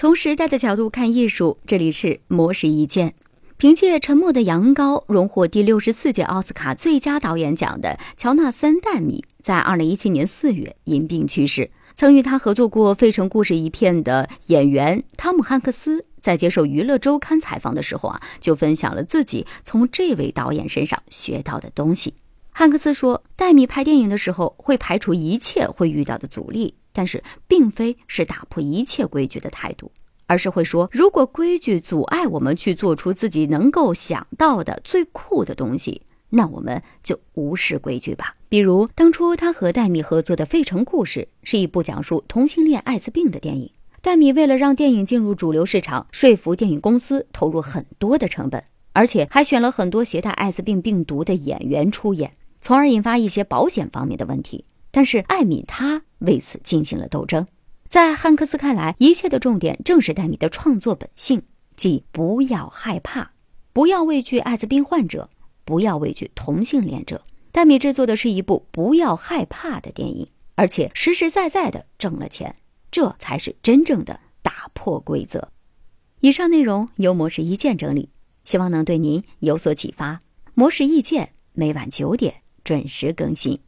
从时代的角度看艺术，这里是魔石一见。凭借《沉默的羊羔》荣获第六十四届奥斯卡最佳导演奖的乔纳森·戴米，在二零一七年四月因病去世。曾与他合作过《费城故事》一片的演员汤姆·汉克斯，在接受《娱乐周刊》采访的时候啊，就分享了自己从这位导演身上学到的东西。汉克斯说，戴米拍电影的时候会排除一切会遇到的阻力，但是并非是打破一切规矩的态度。而是会说，如果规矩阻碍我们去做出自己能够想到的最酷的东西，那我们就无视规矩吧。比如，当初他和戴米合作的《费城故事》是一部讲述同性恋艾滋病的电影。戴米为了让电影进入主流市场，说服电影公司投入很多的成本，而且还选了很多携带艾滋病病毒的演员出演，从而引发一些保险方面的问题。但是艾米他为此进行了斗争。在汉克斯看来，一切的重点正是戴米的创作本性，即不要害怕，不要畏惧艾滋病患者，不要畏惧同性恋者。戴米制作的是一部不要害怕的电影，而且实实在在的挣了钱，这才是真正的打破规则。以上内容由模式意见整理，希望能对您有所启发。模式意见每晚九点准时更新。